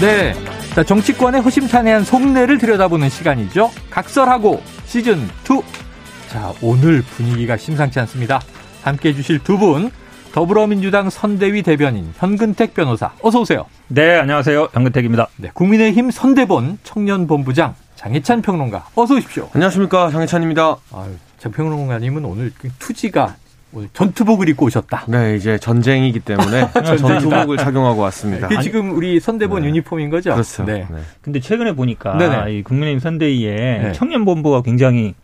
네. 자, 정치권의 허심탄회한 속내를 들여다보는 시간이죠. 각설하고 시즌 2. 자, 오늘 분위기가 심상치 않습니다. 함께 해 주실 두 분. 더불어민주당 선대위 대변인 현근택 변호사. 어서 오세요. 네, 안녕하세요. 현근택입니다. 네, 국민의힘 선대본 청년본부장 장혜찬 평론가. 어서 오십시오. 안녕하십니까. 장혜찬입니다. 아유, 장 평론가님은 오늘 그 투지가 전투복을 입고 오셨다. 네, 이제 전쟁이기 때문에 전투복을 착용하고 왔습니다. 이게 지금 우리 선대본 네. 유니폼인 거죠? 그렇죠. 네. 네. 근데 최근에 보니까 네네. 이 국민의힘 선대위에 네. 청년본부가 굉장히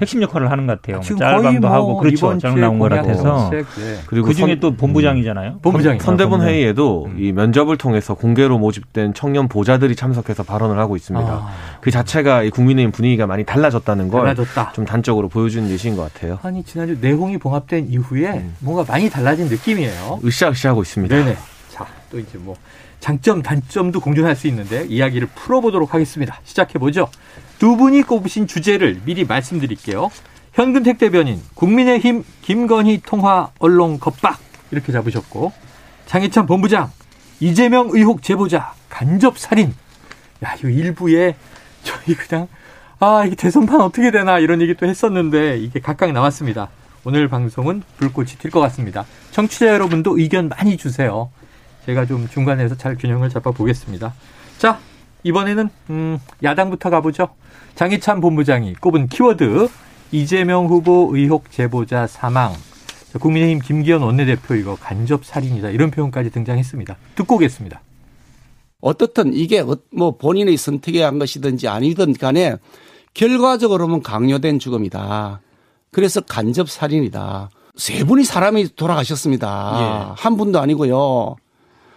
핵심 역할을 하는 것 같아요. 지금 짤방도 거의 뭐 하고 그렇죠. 주에 나온 것 같아서 네. 그리고 그 중에 선- 또 본부장이잖아요. 본부장이 선대본 본부장. 회의에도 음. 이 면접을 통해서 공개로 모집된 청년 보좌들이 참석해서 발언을 하고 있습니다. 아, 그 자체가 이 국민의힘 분위기가 많이 달라졌다는 걸좀 달라졌다. 단적으로 보여주는 예시인 것 같아요. 아니 지난주 내홍이 봉합된 이후에 뭔가 많이 달라진 느낌이에요. 으쌰으쌰하고 있습니다. 네네. 자, 또 이제 뭐 장점, 단점도 공존할 수 있는데 이야기를 풀어보도록 하겠습니다. 시작해 보죠. 두 분이 꼽으신 주제를 미리 말씀드릴게요. 현근택 대변인, 국민의힘 김건희 통화 언론 겁박 이렇게 잡으셨고 장혜찬 본부장, 이재명 의혹 제보자 간접 살인. 야, 이거 일부에 저희 그냥 아, 이게 대선판 어떻게 되나 이런 얘기 또 했었는데 이게 각각 나왔습니다. 오늘 방송은 불꽃이 튈 것 같습니다. 청취자 여러분도 의견 많이 주세요. 제가 좀 중간에서 잘 균형을 잡아 보겠습니다. 자, 이번에는 음, 야당부터 가보죠. 장희찬 본부장이 꼽은 키워드 이재명 후보 의혹 제보자 사망. 자, 국민의힘 김기현 원내대표 이거 간접 살인이다 이런 표현까지 등장했습니다. 듣고 오겠습니다. 어떻든 이게 어- 뭐 본인의 선택에 한 것이든지 아니든 간에 결과적으로는 강요된 죽음이다. 그래서 간접 살인이다. 세 분이 사람이 돌아가셨습니다. 한 분도 아니고요.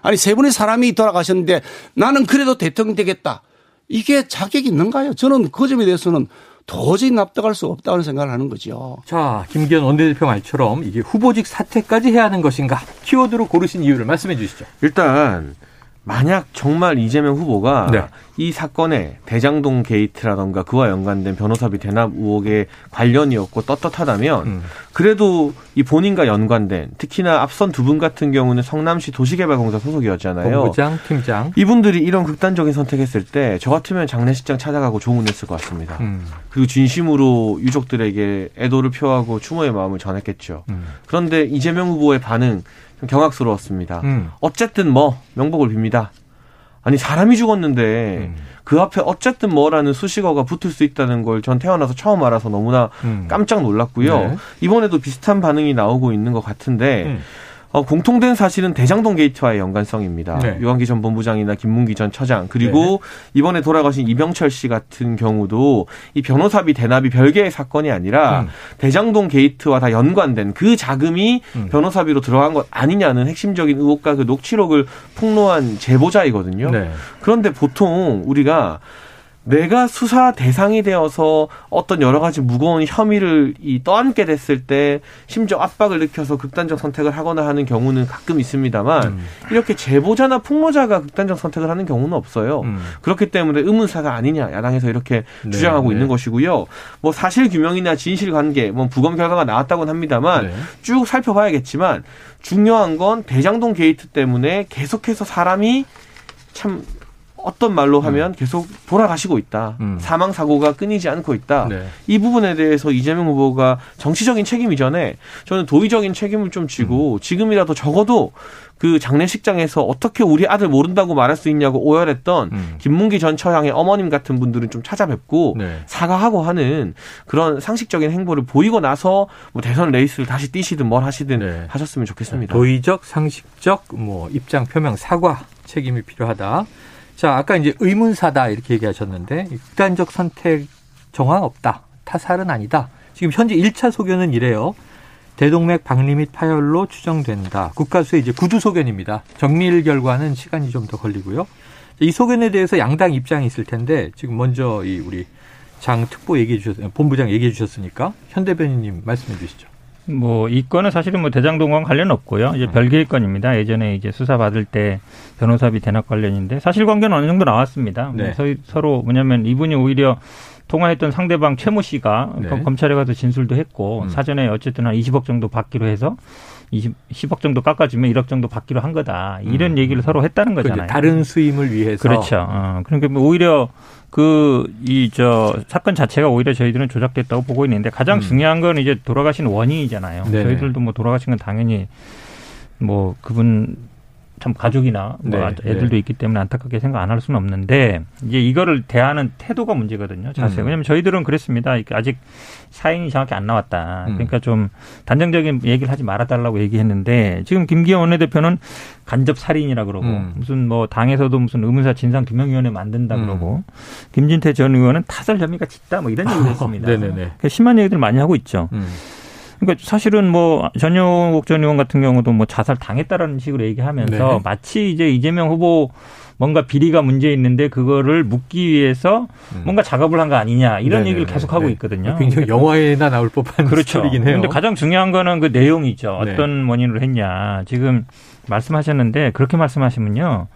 아니 세 분의 사람이 돌아가셨는데 나는 그래도 대통령 되겠다. 이게 자격이 있는가요? 저는 그 점에 대해서는 도저히 납득할 수 없다는 생각을 하는 거죠. 자, 김기현 원내대표 말처럼 이게 후보직 사퇴까지 해야 하는 것인가? 키워드로 고르신 이유를 말씀해 주시죠. 일단 만약 정말 이재명 후보가 네. 이 사건에 대장동 게이트라던가 그와 연관된 변호사비 대납 의혹에 관련이었고 떳떳하다면 음. 그래도 이 본인과 연관된 특히나 앞선 두 분 같은 경우는 성남시 도시개발공사 소속이었잖아요. 본부장, 팀장. 이분들이 이런 극단적인 선택했을 때 저 같으면 장례식장 찾아가고 조문했을 것 같습니다. 음, 그리고 진심으로 유족들에게 애도를 표하고 추모의 마음을 전했겠죠. 음, 그런데 이재명 후보의 반응 좀 경악스러웠습니다. 음. 어쨌든 뭐 명복을 빕니다. 아니 사람이 죽었는데 음. 그 앞에 어쨌든 뭐라는 수식어가 붙을 수 있다는 걸 전 태어나서 처음 알아서 너무나 음. 깜짝 놀랐고요. 네. 이번에도 비슷한 반응이 나오고 있는 것 같은데 음. 어, 공통된 사실은 대장동 게이트와의 연관성입니다. 네. 유한기 전 본부장이나 김문기 전 처장 그리고 이번에 돌아가신 이병철 씨 같은 경우도 이 변호사비 대납이 별개의 사건이 아니라 음. 대장동 게이트와 다 연관된 그 자금이 음. 변호사비로 들어간 것 아니냐는 핵심적인 의혹과 그 녹취록을 폭로한 제보자이거든요. 네. 그런데 보통 우리가 내가 수사 대상이 되어서 어떤 여러 가지 무거운 혐의를 이 떠안게 됐을 때 심지어 압박을 느껴서 극단적 선택을 하거나 하는 경우는 가끔 있습니다만 음. 이렇게 제보자나 폭로자가 극단적 선택을 하는 경우는 없어요. 음. 그렇기 때문에 의문사가 아니냐 야당에서 이렇게 네, 주장하고 네. 있는 것이고요. 뭐 사실 규명이나 진실 관계, 뭐 부검 결과가 나왔다고는 합니다만 네. 쭉 살펴봐야겠지만 중요한 건 대장동 게이트 때문에 계속해서 사람이 참 어떤 말로 하면 계속 돌아가시고 있다. 음. 사망 사고가 끊이지 않고 있다. 네. 이 부분에 대해서 이재명 후보가 정치적인 책임 이전에 저는 도의적인 책임을 좀 지고 음. 지금이라도 적어도 그 장례식장에서 어떻게 우리 아들 모른다고 말할 수 있냐고 오열했던 음. 김문기 전 처장의 어머님 같은 분들은 좀 찾아뵙고 네. 사과하고 하는 그런 상식적인 행보를 보이고 나서 뭐 대선 레이스를 다시 뛰시든 뭘 하시든 네. 하셨으면 좋겠습니다. 도의적, 상식적 뭐 입장 표명, 사과 책임이 필요하다. 자, 아까 이제 의문사다 이렇게 얘기하셨는데 극단적 선택 정황 없다. 타살은 아니다. 지금 현재 1차 소견은 이래요. 대동맥 박리 및 파열로 추정된다. 국가수의 이제 구두 소견입니다. 정밀 결과는 시간이 좀 더 걸리고요. 이 소견에 대해서 양당 입장이 있을 텐데 지금 먼저 이 우리 장 특보 얘기해 주셨, 본부장 얘기해 주셨으니까 현 대변인님 말씀해 주시죠. 뭐 이 건은 사실은 뭐 대장동과 관련 없고요. 이제 별개의 건입니다. 예전에 이제 수사 받을 때 변호사비 대납 관련인데 사실관계는 어느 정도 나왔습니다. 네. 서, 서로 뭐냐면 이분이 오히려 통화했던 상대방 최모 씨가 네. 검찰에 가서 진술도 했고 음. 사전에 어쨌든 한 20억 정도 받기로 해서 20, 10억 정도 깎아주면 1억 정도 받기로 한 거다. 이런 음. 얘기를 서로 했다는 그 거잖아요. 다른 수임을 위해서 그렇죠. 어, 그러니까 뭐 오히려 그 이 저 사건 자체가 오히려 저희들은 조작됐다고 보고 있는데 가장 음. 중요한 건 이제 돌아가신 원인이잖아요. 네네. 저희들도 뭐 돌아가신 건 당연히 뭐 그분 참 가족이나 뭐 네, 애들도 네. 있기 때문에 안타깝게 생각 안 할 수는 없는데 이제 이거를 대하는 태도가 문제거든요. 자세. 음. 왜냐하면 저희들은 그랬습니다. 이게 아직 사인이 정확히 안 나왔다. 음. 그러니까 좀 단정적인 얘기를 하지 말아달라고 얘기했는데 지금 김기현 원내대표는 간접 살인이라 그러고 음. 무슨 뭐 당에서도 무슨 의문사 진상 규명위원회 만든다 음. 그러고 김진태 전 의원은 타설 혐의가 짙다 뭐 이런 얘기를 했습니다. 네네네. 그러니까 심한 얘기들 많이 하고 있죠. 음. 그러니까 사실은 뭐 전용욱 전 의원 같은 경우도 뭐 자살 당했다라는 식으로 얘기하면서 네. 마치 이제 이재명 후보 뭔가 비리가 문제 있는데 그거를 묻기 위해서 음. 뭔가 작업을 한 거 아니냐 이런 네네네. 얘기를 계속 하고 네. 있거든요. 굉장히 영화에나 나올 법한 그렇죠. 스토리긴 해요. 근데 가장 중요한 거는 그 내용이죠. 네. 어떤 원인으로 했냐. 지금 말씀하셨는데 그렇게 말씀하시면요.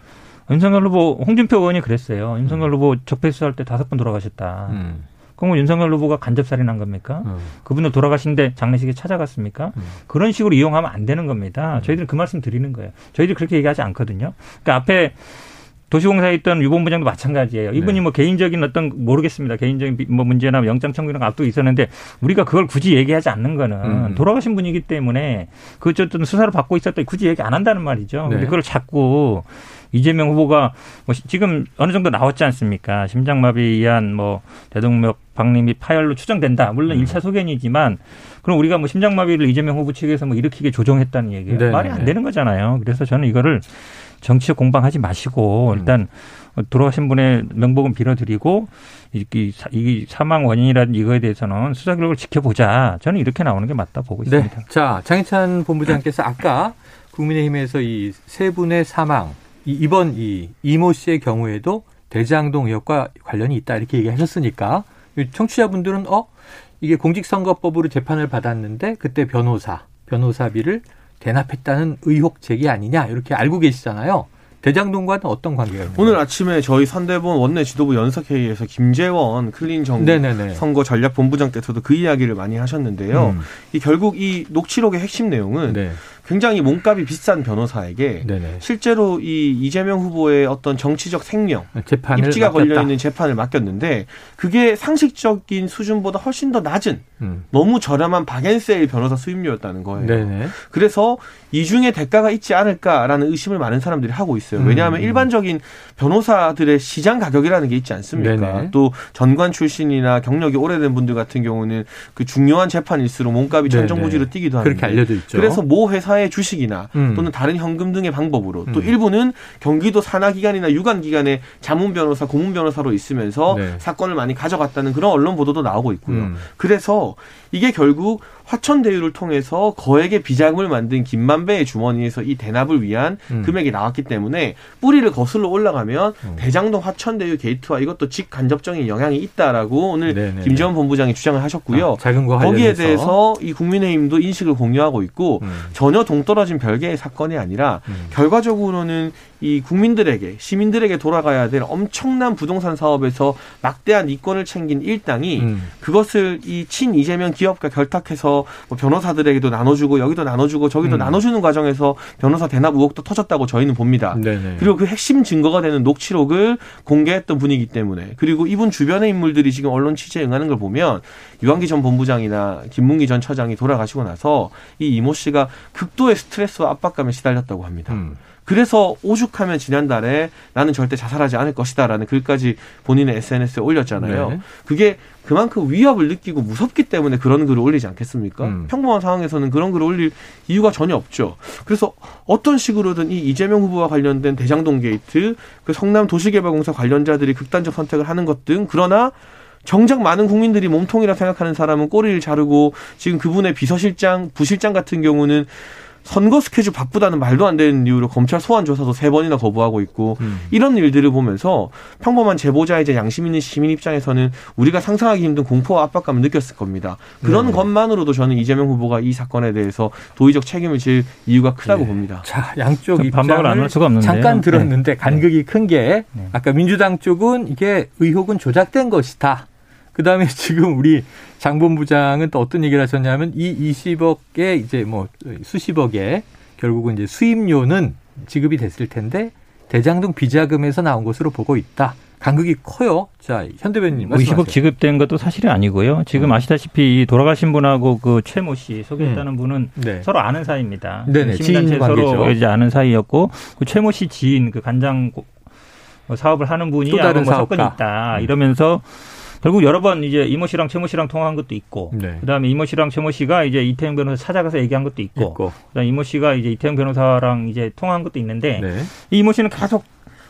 윤석열 후보 홍준표 의원이 그랬어요. 윤석열 후보 적폐 수사할 때 다섯 번 돌아가셨다. 음. 그럼 윤석열 후보가 간접살인한 겁니까? 음. 그분들 돌아가신데 장례식에 찾아갔습니까? 음. 그런 식으로 이용하면 안 되는 겁니다. 저희들은 그 말씀 드리는 거예요. 저희들이 그렇게 얘기하지 않거든요. 그러니까 앞에 도시공사에 있던 유본부장도 마찬가지예요. 이분이 네. 뭐 개인적인 어떤 모르겠습니다. 개인적인 비- 뭐 문제나 영장 청구 이런 거 앞두고 있었는데 우리가 그걸 굳이 얘기하지 않는 거는 음. 돌아가신 분이기 때문에 그 어쨌든 수사를 받고 있었다 굳이 얘기 안 한다는 말이죠. 네. 근데 그걸 자꾸 이재명 후보가 뭐 시- 지금 어느 정도 나왔지 않습니까? 심장마비에 의한 뭐 대동맥 박리 및 파열로 추정된다. 물론 음. 일 1차 소견이지만 그럼 우리가 뭐 심장마비를 이재명 후보 측에서 뭐 일으키게 조종했다는 얘기예요. 네, 말이 네. 안 되는 거잖아요. 그래서 저는 이거를 정치적 공방하지 마시고 음. 일단 돌아가신 분의 명복은 빌어드리고 이, 이, 사- 사망 원인이라든 이거에 대해서는 수사 결과를 지켜보자. 저는 이렇게 나오는 게 맞다 보고 네. 있습니다. 자, 장희찬 본부장께서 아까 국민의힘에서 이 세 분의 사망, 이, 이번 이 이모 씨의 경우에도 대장동 의혹과 관련이 있다 이렇게 얘기하셨으니까 이 청취자분들은 어 이게 공직선거법으로 재판을 받았는데 그때 변호사 변호사비를 대납했다는 의혹 제기 아니냐 이렇게 알고 계시잖아요. 대장동과는 어떤 관계가 있나요? 오늘 아침에 저희 선대본 원내 지도부 연석회의에서 김재원 클린 정부 네네네. 선거 전략 본부장께서도 그 이야기를 많이 하셨는데요. 음. 이 결국 이 녹취록의 핵심 내용은 네. 굉장히 몸값이 비싼 변호사에게 네네. 실제로 이 이재명 후보의 어떤 정치적 생명 재판을 입지가 걸려. 있는 재판을 맡겼는데 그게 상식적인 수준보다 훨씬 더 낮은 음. 너무 저렴한 박앤세일 변호사 수임료였다는 거예요. 네네. 그래서 이 중에 대가가 있지 않을까라는 의심을 많은 사람들이 하고 있어요. 음. 왜냐하면 일반적인 변호사들의 시장 가격이라는 게 있지 않습니까? 네네. 또 전관 출신이나 경력이 오래된 분들 같은 경우는 그 중요한 재판일수록 몸값이. 천정부지로 뛰기도 하는데 그렇게 알려져 있죠. 그래서 모 회사 의 주식이나 음. 또는 다른 현금 등의 방법으로 또 음. 일부는 경기도 산하기관이나 유관기관의 자문 변호사, 고문 변호사로 있으면서 네. 사건을 많이 가져갔다는 그런 언론 보도도 나오고 있고요. 음. 그래서 이게 결국 화천대유를 통해서 거액의 비자금을 만든 김만배의 주머니에서 이 대납을 위한 음. 금액이 나왔기 때문에 뿌리를 거슬러 올라가면 음. 대장동 화천대유 게이트와 이것도 직간접적인 영향이 있다라고 오늘 네네네. 김재원 본부장이 주장을 하셨고요. 아, 거 거기에. 대해서 이 국민의힘도 인식을 공유하고 있고 음. 전혀 동떨어진 별개의 사건이 아니라 음. 결과적으로는 이 국민들에게 시민들에게 돌아가야 될 엄청난 부동산 사업에서 막대한 이권을 챙긴 일당이 음. 그것을 이 친 이재명 기업과 결탁해서 뭐 변호사들에게도 나눠주고 여기도 나눠주고 저기도 음. 나눠주는 과정에서 변호사 대납 의혹도 터졌다고 저희는 봅니다. 네네. 그리고 그 핵심 증거가 되는 녹취록을 공개했던 분이기 때문에 그리고 이분 주변의 인물들이 지금 언론 취재에 응하는 걸 보면 유한기 전 본부장이나 김문기 전 처장이 돌아가시고 나서 이 이모 씨가 극도의 스트레스와 압박감에 시달렸다고 합니다. 음. 그래서 오죽하면 지난달에 나는 절대 자살하지 않을 것이다라는 글까지 본인의 SNS에 올렸잖아요. 네. 그게 그만큼 위협을 느끼고 무섭기 때문에 그런 글을 올리지 않겠습니까? 음. 평범한 상황에서는 그런 글을 올릴 이유가 전혀 없죠. 그래서 어떤 식으로든 이 이재명 후보와 관련된 대장동 게이트, 그 성남 도시개발공사 관련자들이 극단적 선택을 하는 것 등 그러나 정작 많은 국민들이 몸통이라 생각하는 사람은 꼬리를 자르고 지금 그분의 비서실장, 부실장 같은 경우는 선거 스케줄 바쁘다는 말도 안 되는 이유로 검찰 소환 조사도 세 번이나 거부하고 있고 음. 이런 일들을 보면서 평범한 제보자이자 양심 있는 시민 입장에서는 우리가 상상하기 힘든 공포와 압박감을 느꼈을 겁니다. 그런 네. 것만으로도 저는 이재명 후보가 이 사건에 대해서 도의적 책임을 질 이유가 크다고 네. 봅니다. 자, 양쪽 그 반박을 입장을 안 할 수가 없는데요. 잠깐 들었는데 간극이 큰게 네. 아까 민주당 쪽은 이게 의혹은 조작된 것이다. 그다음에 지금 우리 장본부장은 또 어떤 얘기를 하셨냐면 이 20억의 이제 뭐 수십억의 결국은 이제 수입료는 지급이 됐을 텐데 대장동 비자금에서 나온 것으로 보고 있다. 간극이 커요. 자, 현대변인 뭐 20억 말씀하세요. 지급된 것도 사실이 아니고요. 지금 아시다시피 이 돌아가신 분하고 그 최 모 씨 소개했다는 분은 네. 서로 아는 사이입니다. 네네, 시민단체 지인 서로. 이제 아는 사이였고 그 최 모 씨 지인 그 간장 고- 뭐 사업을 하는 분이 또 다른 뭐 사업가. 사건이 있다 음. 이러면서 결국 여러 번 이제 이모 씨랑 최모 씨랑 통화한 것도 있고 네. 그다음에 이모 씨랑 최모 씨가 이제 이태영 변호사 찾아가서 얘기한 것도 있고, 있고. 그다음에 이모 씨가 이제 이태영 변호사랑 이제 통화한 것도 있는데 네. 이 이모 씨는 계속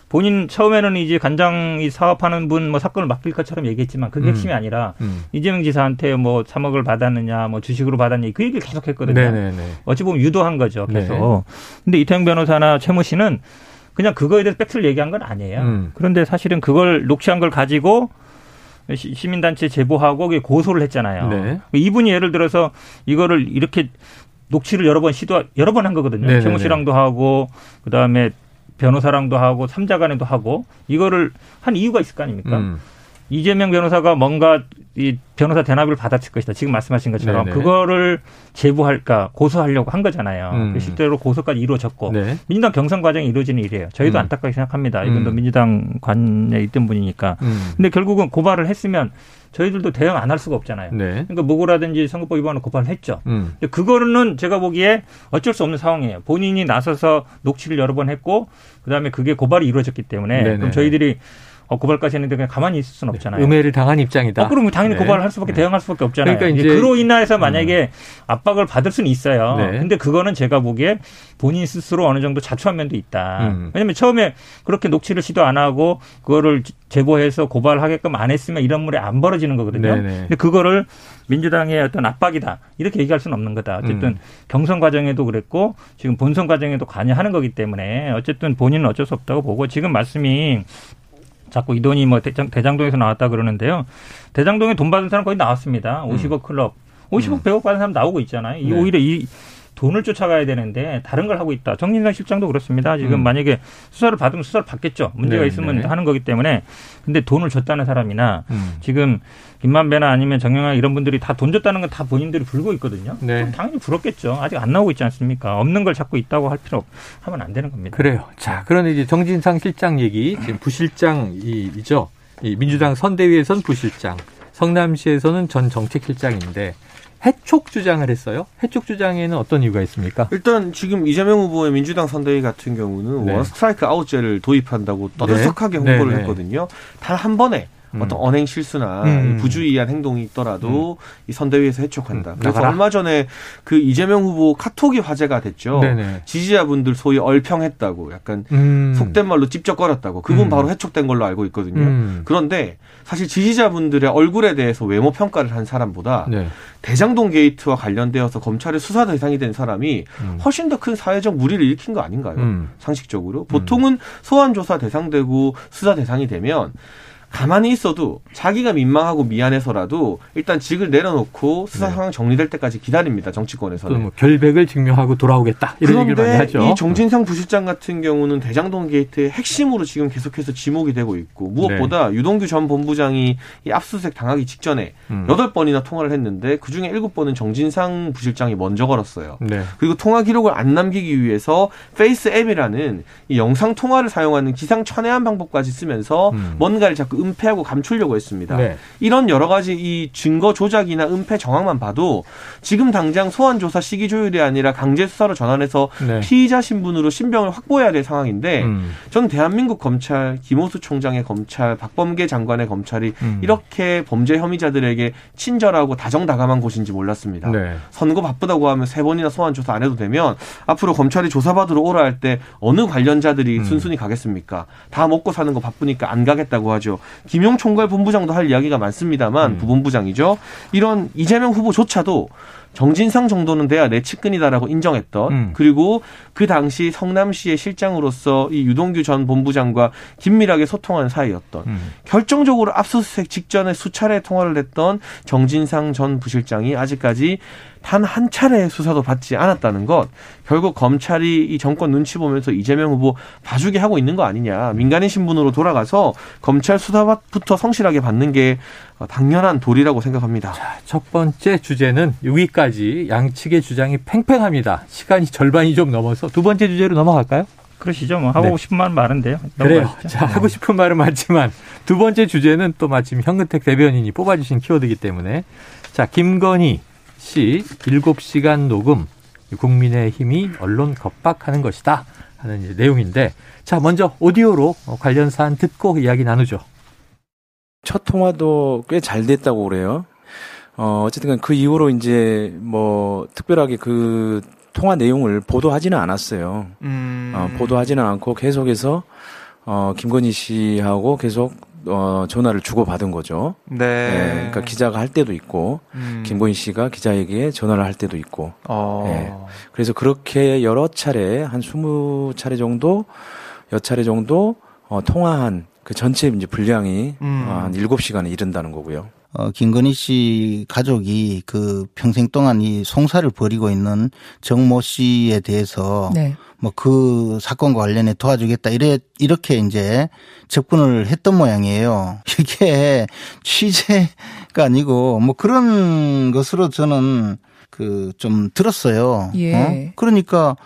본인 처음에는 이제 간장이 사업하는 분 뭐 사건을 맡길 것처럼 얘기했지만 그게 음. 핵심이 아니라 음. 이재명 지사한테 뭐 3억을 받았느냐, 뭐 주식으로 받았냐 그 얘기를 계속 했거든요. 네네네. 어찌 보면 유도한 거죠, 네. 계속. 근데 이태영 변호사나 최모 씨는 그냥 그거에 대해서 팩트를 얘기한 건 아니에요. 음. 그런데 사실은 그걸 녹취한 걸 가지고 시- 시민단체 제보하고 고소를 했잖아요. 네. 이분이 예를 들어서 이거를 이렇게 녹취를 여러 번 시도 여러 번 한 거거든요. 네네네. 최모 씨랑도 하고 그다음에 변호사랑도 하고 삼자간에도 하고 이거를 한 이유가 있을 거 아닙니까? 음. 이재명 변호사가 뭔가 이 변호사 대납을 받았을 것이다. 지금 말씀하신 것처럼 네네. 그거를 제보할까 고소하려고 한 거잖아요. 음. 실제로 고소까지 이루어졌고 네. 민주당 경선 과정이 이루어지는 일이에요. 저희도 음. 안타깝게 생각합니다. 이분도 음. 민주당 관에 있던 분이니까. 음. 근데 결국은 고발을 했으면 저희들도 대응 안 할 수가 없잖아요. 네. 그러니까 무고라든지 선거법 위반을 고발을 했죠. 음. 근데 그거는 제가 보기에 어쩔 수 없는 상황이에요. 본인이 나서서 녹취를 여러 번 했고 그다음에 그게 고발이 이루어졌기 때문에 네네. 그럼 저희들이 어, 고발까지 했는데 그냥 가만히 있을 수는 없잖아요. 음해를 당한 입장이다. 어, 그럼 당연히 네. 고발을 할 수밖에 네. 대응할 수밖에 없잖아요. 그러니까 이제 그로 인해서 만약에 압박을 받을 수는 있어요. 네. 근데 그거는 제가 보기에 본인 스스로 어느 정도 자초한 면도 있다. 음. 왜냐면 처음에 그렇게 녹취를 시도 안 하고 그거를 제보해서 고발하게끔 안 했으면 이런 물이 안 벌어지는 거거든요. 네네. 근데 그거를 민주당의 어떤 압박이다. 이렇게 얘기할 수는 없는 거다. 어쨌든 음. 경선 과정에도 그랬고 지금 본선 과정에도 관여하는 거기 때문에 어쨌든 본인은 어쩔 수 없다고 보고 지금 말씀이 자꾸 이 돈이 뭐 대장, 대장동에서 나왔다 그러는데요. 대장동에 돈 받은 사람 거의 나왔습니다. 50억 클럽. 50억, 100억 받은 사람 나오고 있잖아요. 이 음. 네. 오히려 이 돈을 쫓아가야 되는데 다른 걸 하고 있다. 정진상 실장도 그렇습니다. 지금 음. 만약에 수사를 받으면 수사를 받겠죠. 문제가 네, 있으면 네. 하는 거기 때문에 근데 돈을 줬다는 사람이나 음. 지금 김만배나 아니면 정영학 이런 분들이 다 돈 줬다는 건 다 본인들이 불고 있거든요. 네. 당연히 불었겠죠. 아직 안 나오고 있지 않습니까? 없는 걸 자꾸 있다고 할 필요 없, 하면 안 되는 겁니다. 그래요. 자, 그런데 이제 정진상 실장 얘기, 지금 부실장이죠. 이 민주당 선대위에선 부실장, 성남시에서는 전 정책실장인데 해촉 주장을 했어요. 해촉 주장에는 어떤 이유가 있습니까? 일단 지금 이재명 후보의 민주당 선대위 같은 경우는 네. 원 스트라이크 아웃제를 도입한다고 떠들썩하게 네. 홍보를 네, 네. 했거든요. 단 한 번에 음. 어떤 언행 실수나 음. 부주의한 행동이 있더라도 이 선대위에서 해촉한다. 음, 그래서 나가라. 얼마 전에 그 이재명 후보 카톡이 화제가 됐죠. 네네. 지지자분들 소위 얼평했다고 약간 음. 속된 말로 찝쩍거렸다고 그분 음. 바로 해촉된 걸로 알고 있거든요. 음. 그런데 사실 지지자분들의 얼굴에 대해서 외모 평가를 한 사람보다 네. 대장동 게이트와 관련되어서 검찰의 수사 대상이 된 사람이 음. 훨씬 더 큰 사회적 무리를 일으킨 거 아닌가요? 음. 상식적으로 보통은 소환 조사 대상되고 수사 대상이 되면 가만히 있어도 자기가 민망하고 미안해서라도 일단 직을 내려놓고 수사 네. 상황 정리될 때까지 기다립니다 정치권에서는. 또뭐 결백을 증명하고 돌아오겠다 이런 얘기를 많이 하죠. 이 정진상 부실장 같은 경우는 대장동 게이트의 핵심으로 지금 계속해서 지목이 되고 있고 무엇보다 유동규 전 본부장이 이 압수수색 당하기 직전에 음. 여덟 번이나 통화를 했는데 그 중에 일곱 번은 정진상 부실장이 먼저 걸었어요. 네. 그리고 통화 기록을 안 남기기 위해서 페이스 앱이라는 이 영상 통화를 사용하는 기상 천외한 방법까지 쓰면서 음. 뭔가를 자꾸 은폐하고 감추려고 했습니다. 네. 이런 여러 가지 이 증거 조작이나 은폐 정황만 봐도 지금 당장 소환 조사 시기 조율이 아니라 강제 수사로 전환해서 네. 피의자 신분으로 신병을 확보해야 될 상황인데 음. 전 대한민국 검찰 김호수 총장의 검찰 박범계 장관의 검찰이 음. 이렇게 범죄 혐의자들에게 친절하고 다정다감한 곳인지 몰랐습니다. 네. 선거 바쁘다고 하면 세 번이나 소환 조사 안 해도 되면 앞으로 검찰이 조사받으러 오라 할 때 어느 관련자들이 음. 순순히 가겠습니까? 다 먹고 사는 거 바쁘니까 안 가겠다고 하죠. 김용 총괄 본부장도 할 이야기가 많습니다만 음. 부본부장이죠. 이런 이재명 후보조차도 정진상 정도는 돼야 내 측근이다라고 인정했던 음. 그리고 그 당시 성남시의 실장으로서 이 유동규 전 본부장과 긴밀하게 소통한 사이였던 음. 결정적으로 압수수색 직전에 수차례 통화를 했던 정진상 전 부실장이 아직까지 단 한 차례 수사도 받지 않았다는 것 결국 검찰이 이 정권 눈치 보면서 이재명 후보 봐주게 하고 있는 거 아니냐 민간인 신분으로 돌아가서 검찰 수사부터 성실하게 받는 게 어, 당연한 도리라고 생각합니다. 첫 번째 주제는 여기까지 양측의 주장이 팽팽합니다. 시간이 절반이 좀 넘어서 두 번째 주제로 넘어갈까요? 그러시죠. 뭐 하고 네. 싶은 말 많은데요. 그래요. 자, 하고 싶은 말은 많지만 두 번째 주제는 또 마침 현근택 대변인이 뽑아주신 키워드이기 때문에 자, 김건희 씨 7시간 녹음 국민의힘이 언론 겁박하는 것이다 하는 이제 내용인데 자, 먼저 오디오로 어, 관련 사안 듣고 이야기 나누죠. 첫 통화도 꽤 잘 됐다고 그래요. 어, 어쨌든 간그 이후로 이제 뭐 특별하게 그 통화 내용을 보도하지는 않았어요. 어, 보도하지는 않고 계속해서 어, 김건희 씨하고 계속 어, 전화를 주고받은 거죠. 네. 예, 그러니까 기자가 할 때도 있고 음. 김건희 씨가 기자에게 전화를 할 때도 있고 어. 그래서 그렇게 여러 차례 한 스무 차례 정도 여 차례 정도 어, 통화한 그 전체 이제 분량이 음. 어, 한 일곱 시간에 이른다는 거고요. 어, 김건희 씨 가족이 그 평생 동안 이 송사를 벌이고 있는 정모 씨에 대해서 네. 뭐그 사건과 관련해 도와주겠다 이래 이렇게 이제 접근을 했던 모양이에요. 이게 취재가 아니고 뭐 그런 것으로 저는 그 좀 들었어요. 예. 어? 그러니까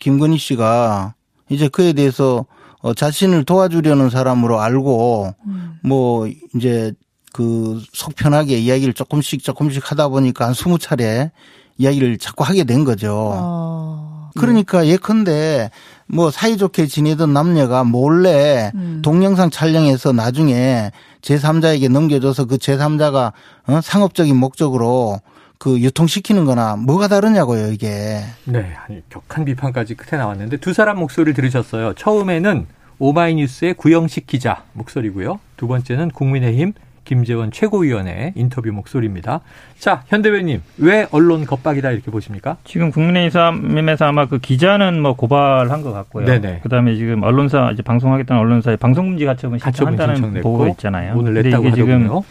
김건희 씨가 이제 그에 대해서 어, 자신을 도와주려는 사람으로 알고 음. 뭐 이제 그 속편하게 이야기를 조금씩 조금씩 하다 보니까 한 스무 차례 이야기를 자꾸 하게 된 거죠. 어. 그러니까 예컨대 뭐 사이좋게 지내던 남녀가 몰래 음. 동영상 촬영해서 나중에 제3자에게 넘겨줘서 그 제3자가 어? 상업적인 목적으로 그 유통시키는 거나 뭐가 다르냐고요, 이게. 네, 아니, 격한 비판까지 끝에 나왔는데 두 사람 목소리를 들으셨어요. 처음에는 오마이뉴스의 구영식 기자 목소리고요. 두 번째는 국민의힘 김재원 최고위원의 인터뷰 목소리입니다. 자, 현 대변님, 왜 언론 겁박이다 이렇게 보십니까? 지금 국민의힘에서 아마 그 기자는 뭐 고발한 것 같고요. 네네. 그다음에 지금 언론사 이제 방송하겠다는 언론사에 방송금지 가처분 신청한다는 보고가 있잖아요. 오늘 근데 냈다고 이게 지금 하더군요.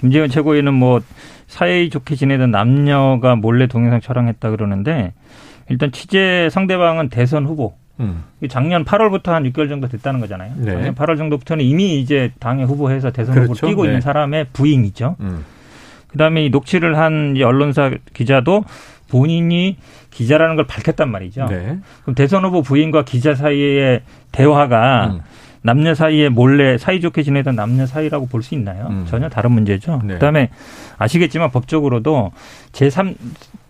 김재원 최고위는 뭐 사이 좋게 지내던 남녀가 몰래 동영상 촬영했다 그러는데 일단 취재 상대방은 대선 후보. 음, 작년 8월부터 한 6개월 정도 됐다는 거잖아요. 네. 작년 8월 정도부터는 이미 이제 당의 후보해서 대선 그렇죠. 후보를 뛰고 네. 있는 사람의 부인이죠. 음. 그다음에 이 녹취를 한이 언론사 기자도 본인이 기자라는 걸 밝혔단 말이죠. 네. 그럼 대선 후보 부인과 기자 사이의 대화가 음. 남녀 사이에 몰래 사이좋게 지내던 남녀 사이라고 볼 수 있나요? 음. 전혀 다른 문제죠. 네. 그다음에 아시겠지만 법적으로도 제3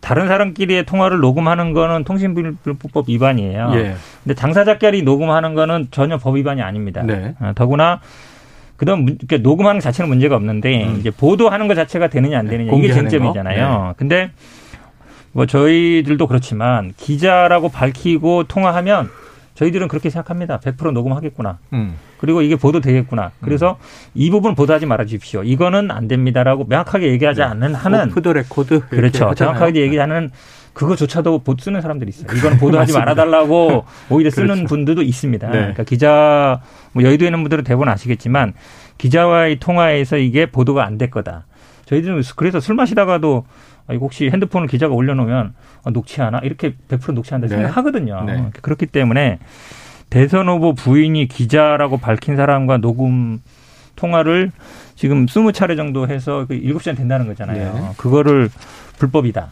다른 사람끼리의 통화를 녹음하는 거는 통신불법 위반이에요. 예. 근데 당사자끼리 녹음하는 거는 전혀 법 위반이 아닙니다. 네. 어, 더구나 그다음 문- 그러니까 녹음하는 것 자체는 문제가 없는데 음. 이제 보도하는 것 자체가 되느냐 안 네, 되느냐 이게 쟁점이잖아요. 거. 네. 근데 뭐 저희들도 그렇지만 기자라고 밝히고 통화하면 저희들은 그렇게 생각합니다. 100% 녹음하겠구나. 음. 그리고 이게 보도되겠구나. 그래서 이 부분 보도하지 말아 주십시오. 이거는 안 됩니다라고 명확하게 얘기하지 않는 한은 오프 더 레코드 그렇죠. 정확하게 얘기하는 그거조차도 보- 쓰는 사람들이 있어요. 이거는 보도하지 맞습니다. 말아달라고 오히려 쓰는 그렇죠. 분들도 있습니다. 네. 그러니까 기자, 뭐 여의도에 있는 분들은 대부분 아시겠지만 기자와의 통화에서 이게 보도가 안 될 거다. 저희들은 그래서 술 마시다가도 아, 혹시 핸드폰을 기자가 올려놓으면 아, 녹취하나? 이렇게 100% 녹취한다 네. 생각하거든요. 네. 그렇기 때문에 대선 후보 부인이 기자라고 밝힌 사람과 녹음 통화를 지금 20차례 정도 해서 그 7시간 된다는 거잖아요. 네. 그거를 불법이다.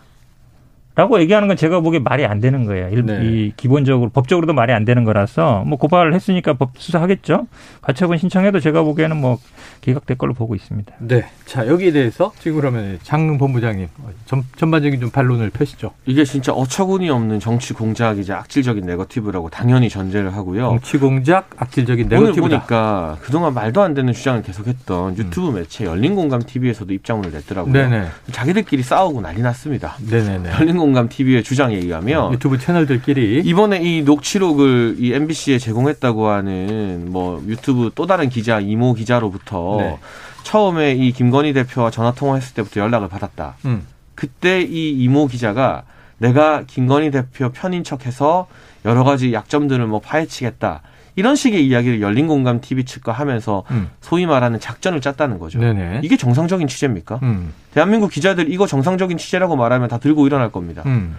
라고 얘기하는 건 제가 보기에 말이 안 되는 거예요. 일- 네. 이 기본적으로 법적으로도 말이 안 되는 거라서 뭐 고발을 했으니까 법 수사하겠죠. 가처분 신청해도 제가 보기에는 뭐 기각될 걸로 보고 있습니다. 네. 자, 여기에 대해서 지금 그러면 장 본부장님 전, 전반적인 좀 반론을 펴시죠. 이게 진짜 어처구니 없는 정치 공작이자 악질적인 네거티브라고 당연히 전제를 하고요. 정치 공작, 악질적인 오늘 네거티브다. 보니까 그동안 말도 안 되는 주장을 계속했던 유튜브 매체 열린공감 TV에서도 입장문을 냈더라고요. 네네. 자기들끼리 싸우고 난리 났습니다. 네네네. 열린공감 열린 공감 TV의 주장에 의하면 유튜브 채널들끼리 이번에 이 녹취록을 이 MBC에 제공했다고 하는 뭐 유튜브 또 다른 기자 이모 기자로부터 네. 처음에 이 김건희 대표와 전화 통화했을 때부터 연락을 받았다. 음. 그때 이 이모 기자가 내가 김건희 대표 편인 척해서 여러 가지 약점들을 뭐 파헤치겠다. 이런 식의 이야기를 열린 공감 TV 측과 하면서 음. 소위 말하는 작전을 짰다는 거죠. 네네. 이게 정상적인 취재입니까? 음. 대한민국 기자들 이거 정상적인 취재라고 말하면 다 들고 일어날 겁니다. 음.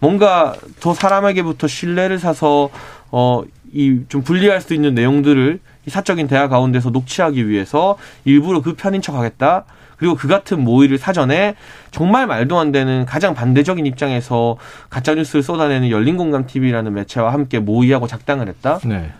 뭔가 더 사람에게부터 신뢰를 사서 어 이좀 불리할 수 있는 내용들을 이 사적인 대화 가운데서 녹취하기 위해서 일부러 그 편인 척하겠다. 그리고 그 같은 모의를 사전에 정말 말도 안 되는 가장 반대적인 입장에서 가짜 뉴스를 쏟아내는 열린공감 TV라는 매체와 함께 모의하고 작당을 했다. 네.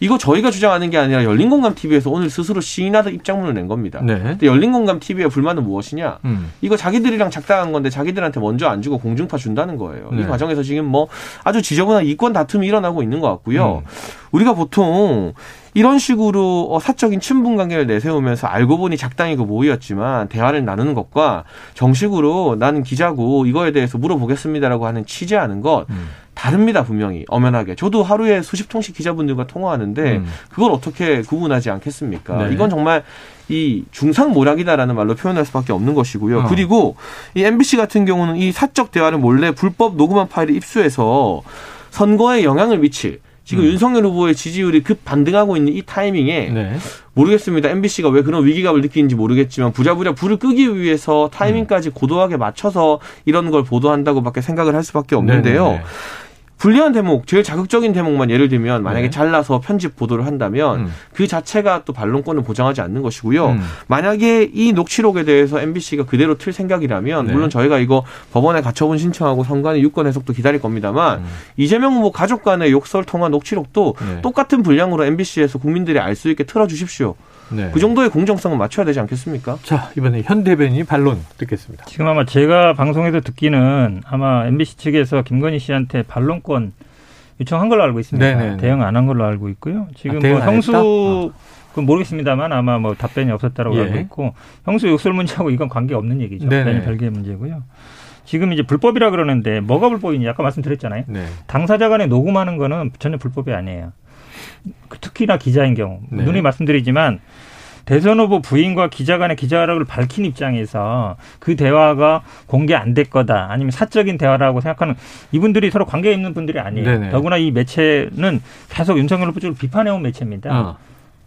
이거 저희가 주장하는 게 아니라 열린공감 TV에서 오늘 스스로 시인하듯 입장문을 낸 겁니다. 네. 근데 열린공감 TV의 불만은 무엇이냐? 음. 이거 자기들이랑 작당한 건데 자기들한테 먼저 안 주고 공중파 준다는 거예요. 네. 이 과정에서 지금 뭐 아주 지저분한 이권 다툼이 일어나고 있는 것 같고요. 음. 우리가 보통 이런 식으로 어, 사적인 친분 관계를 내세우면서 알고 보니 작당이고 모의였지만 대화를 나누는 것과 정식으로 나는 기자고 이거에 대해서 물어보겠습니다라고 하는 취재하는 것 음. 다릅니다 분명히 엄연하게 저도 하루에 수십 통씩 기자분들과 통화하는데 음. 그걸 어떻게 구분하지 않겠습니까? 네. 이건 정말 이 중상 모략이다라는 말로 표현할 수밖에 없는 것이고요. 어. 그리고 이 MBC 같은 경우는 이 사적 대화를 몰래 불법 녹음한 파일을 입수해서 선거에 영향을 미칠 지금 음. 윤석열 후보의 지지율이 급 반등하고 있는 이 타이밍에 네. 모르겠습니다. MBC가 왜 그런 위기감을 느끼는지 모르겠지만 부자부자 불을 끄기 위해서 타이밍까지 고도하게 맞춰서 이런 걸 보도한다고밖에 생각을 할 수밖에 없는데요. 네네네. 불리한 대목, 제일 자극적인 대목만 예를 들면 만약에 네. 잘라서 편집 보도를 한다면 음. 그 자체가 또 반론권을 보장하지 않는 것이고요. 음. 만약에 이 녹취록에 대해서 MBC가 그대로 틀 생각이라면 네. 물론 저희가 이거 법원에 가처분 신청하고 선관위 유권 해석도 기다릴 겁니다만 음. 이재명 후보 가족 간의 욕설 통한 녹취록도 네. 똑같은 분량으로 MBC에서 국민들이 알 수 있게 틀어주십시오. 네. 그 정도의 공정성은 맞춰야 되지 않겠습니까? 자, 이번에 현 대변인이 반론 듣겠습니다. 지금 아마 제가 방송에서 듣기는 아마 MBC 측에서 김건희 씨한테 반론권 요청한 걸로 알고 있습니다. 네네네. 네, 네. 대응 안 한 걸로 알고 있고요. 지금 아, 뭐 형수 어. 그 모르겠습니다만 아마 뭐 답변이 없었다고 예. 알고 있고 형수 욕설 문제하고 이건 관계 없는 얘기죠. 네네. 별개의 문제고요. 지금 이제 불법이라 그러는데 뭐가 불법이냐 아까 말씀드렸잖아요. 네. 당사자 간에 녹음하는 거는 전혀 불법이 아니에요. 특히나 기자인 경우 네. 눈이 말씀드리지만 대선 후보 부인과 기자 간의 기자락을 밝힌 입장에서 그 대화가 공개 안 될 거다 아니면 사적인 대화라고 생각하는 이분들이 서로 관계 있는 분들이 아니에요. 네네. 더구나 이 매체는 계속 윤석열 후보 쪽을 비판해온 매체입니다. 어.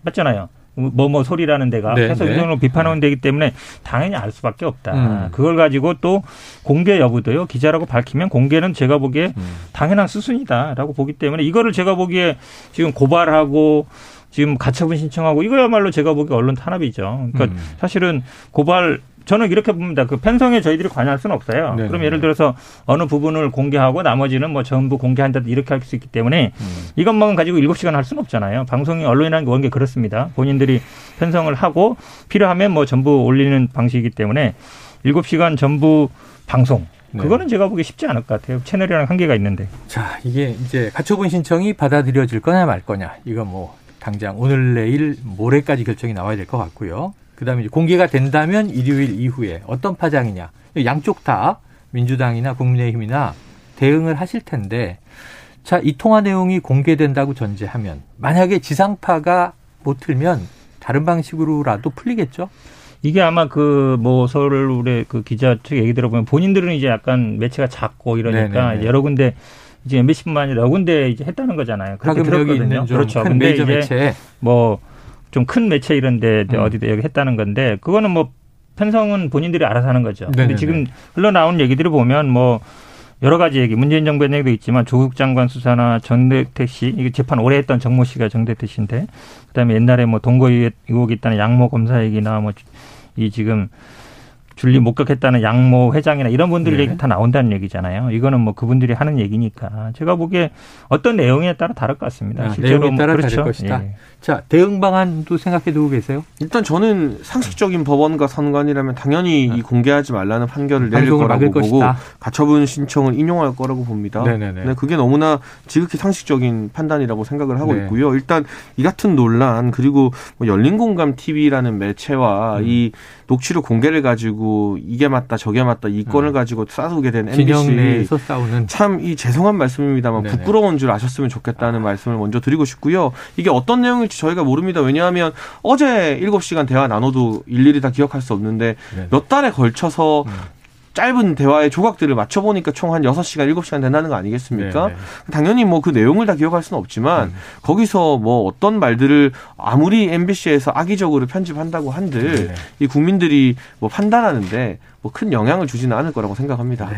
맞잖아요. 뭐뭐 뭐 소리라는 데가 네, 계속 네. 이정으로 비판하는 데이기 때문에 당연히 알 수밖에 없다. 음. 그걸 가지고 또 공개 여부도요. 기자라고 밝히면 공개는 제가 보기에 음. 당연한 수순이다라고 보기 때문에 이거를 제가 보기에 지금 고발하고 지금 가처분 신청하고 이거야말로 제가 보기에 언론 탄압이죠. 그러니까 음. 사실은 고발 저는 이렇게 봅니다. 그 편성에 저희들이 관여할 수는 없어요. 네네. 그럼 예를 들어서 어느 부분을 공개하고 나머지는 뭐 전부 공개한다 이렇게 할 수 있기 때문에 음. 이것만 가지고 일곱 시간 할 수는 없잖아요. 방송이 언론이라는 게 원래 그렇습니다. 본인들이 편성을 하고 필요하면 뭐 전부 올리는 방식이기 때문에 일곱 시간 전부 방송 네. 그거는 제가 보기 쉽지 않을 것 같아요. 채널이랑 한계가 있는데. 자, 이게 이제 가처분 신청이 받아들여질 거냐 말 거냐. 이거 뭐 당장 오늘 내일 모레까지 결정이 나와야 될 것 같고요. 그다음에 이제 공개가 된다면 일요일 이후에 어떤 파장이냐. 양쪽 다 민주당이나 국민의힘이나 대응을 하실 텐데 자, 이 통화 내용이 공개된다고 전제하면 만약에 지상파가 못 틀면 다른 방식으로라도 풀리겠죠? 이게 아마 그 뭐 서울의 그 기자 측 얘기 들어보면 본인들은 이제 약간 매체가 작고 이러니까. 여러 군데 이제 MBC뿐만 아니라 군데 이제 했다는 거잖아요. 그렇게 들었거든요. 그렇죠. 근데 이제 매체. 뭐 좀큰 매체 이런데 음. 어디도 여기 했다는 건데 그거는 뭐 편성은 본인들이 알아서 하는 거죠. 네네네. 근데 지금 흘러나온 얘기들을 보면 뭐 여러 가지 얘기, 문재인 정부의 얘기도 있지만 조국 장관 수사나 정대택 씨, 이게 재판 오래 했던 정모 씨가 정대택 씨인데, 그 다음에 옛날에 뭐 동거 의혹이 있다는 양모 검사 얘기나 뭐 이 지금 줄리 목격했다는 양모 회장이나 이런 분들 네. 얘기 다 나온다는 얘기잖아요. 이거는 뭐 그분들이 하는 얘기니까 제가 보기에 어떤 내용에 따라 다를 것 같습니다. 아, 실제로 내용에 따라 그렇죠. 다를 것이다. 예. 자 대응 방안도 생각해 두고 계세요? 일단 저는 상식적인 법원과 선관이라면 당연히 아. 이 공개하지 말라는 판결을 내릴 거라고 보고 것이다. 가처분 신청을 인용할 거라고 봅니다. 네네네. 네, 그게 너무나 지극히 상식적인 판단이라고 생각을 하고 네. 있고요. 일단 이 같은 논란 그리고 뭐 열린공감 TV라는 매체와 음. 이 녹취록 공개를 가지고 가지고 이게 맞다 저게 맞다 이권을 음. 가지고 싸우게 된 MBC 참 이 죄송한 말씀입니다만 네네. 부끄러운 줄 아셨으면 좋겠다는 말씀을 먼저 드리고 싶고요. 이게 어떤 내용일지 저희가 모릅니다. 왜냐하면 어제 7시간 대화 나눠도 일일이 다 기억할 수 없는데 네네. 몇 달에 걸쳐서 음. 짧은 대화의 조각들을 맞춰보니까 총한 6시간, 7시간 된다는 거 아니겠습니까? 네네. 당연히 뭐 그 내용을 다 기억할 수는 없지만 음. 거기서 뭐 어떤 말들을 아무리 MBC에서 악의적으로 편집한다고 한들 네네. 이 국민들이 뭐 판단하는데 뭐 큰 영향을 주지는 않을 거라고 생각합니다.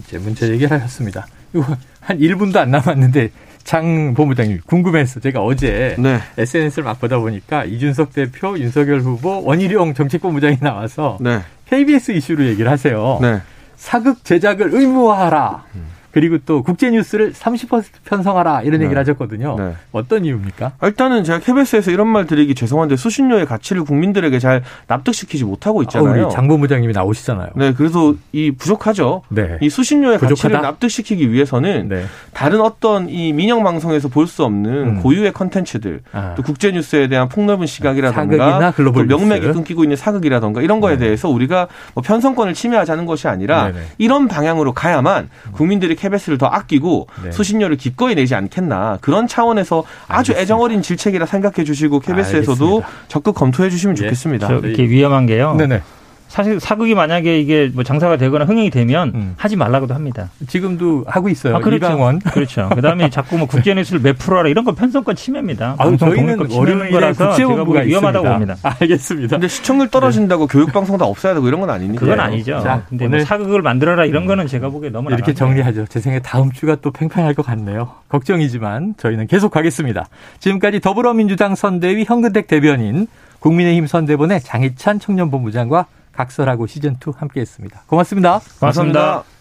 이제 문제 얘기를 하셨습니다. 이거 한 1분도 안 남았는데 장 본부장님 궁금해서 제가 어제 네. SNS를 막 보다 보니까 이준석 대표, 윤석열 후보, 원희룡 정책본부장이 나와서 네. KBS 이슈로 얘기를 하세요. 네. 사극 제작을 의무화하라. 그리고 또 국제 뉴스를 30% 편성하라 이런 네. 얘기를 하셨거든요. 네. 어떤 이유입니까? 일단은 제가 KBS에서 이런 말 드리기 죄송한데 수신료의 가치를 국민들에게 잘 납득시키지 못하고 아, 있잖아요. 우리 장 본부장님이 나오시잖아요. 네, 그래서 이 부족하죠. 네. 이 수신료의 부족하다? 가치를 납득시키기 위해서는 네. 다른 어떤 이 민영 방송에서 볼 수 없는 음. 고유의 컨텐츠들, 아. 또 국제 뉴스에 대한 폭넓은 사극이나 시각이라던가, 글로벌 또 명맥이. 끊기고 있는 사극이라던가 이런 거에 네. 대해서 우리가 뭐 편성권을 침해하자는 것이 아니라 네네. 이런 방향으로 가야만 국민들이 KBS를 더 아끼고 네. 수신료를 기꺼이 내지 않겠나 그런 차원에서 아주 알겠습니다. 애정 어린 질책이라 생각해 주시고 알겠습니다. 적극 검토해 주시면 예. 좋겠습니다. 저 이렇게 위험한 게요. 네네. 사실 사극이 만약에 이게 뭐 장사가 되거나 흥행이 되면 음. 하지 말라고도 합니다. 지금도 하고 있어요. 아, 그렇죠. 이강원. 그렇죠. 그다음에 자꾸 뭐 국제 뉴스를 몇 프로 하라 이런 건 편성권 침해입니다. 방송 저희는 월요일에 거라서 제가 보기 위험하다고. 봅니다. 알겠습니다. 근데 시청률 떨어진다고 교육 방송 다 없애야 되고 이런 건 아니니까. 그건 네. 아니죠. 자, 근데 오늘- 뭐 사극을 만들어라 이런 거는 제가 보기에 너무 이렇게 나가네요. 정리하죠. 제 생각에 다음 주가 또 팽팽할 것 같네요. 걱정이지만 저희는 계속 가겠습니다. 지금까지 더불어민주당 선대위 현근택 대변인, 국민의힘 선대본의 장희찬 청년본부장과 각설하고 시즌2 함께했습니다. 고맙습니다. 고맙습니다.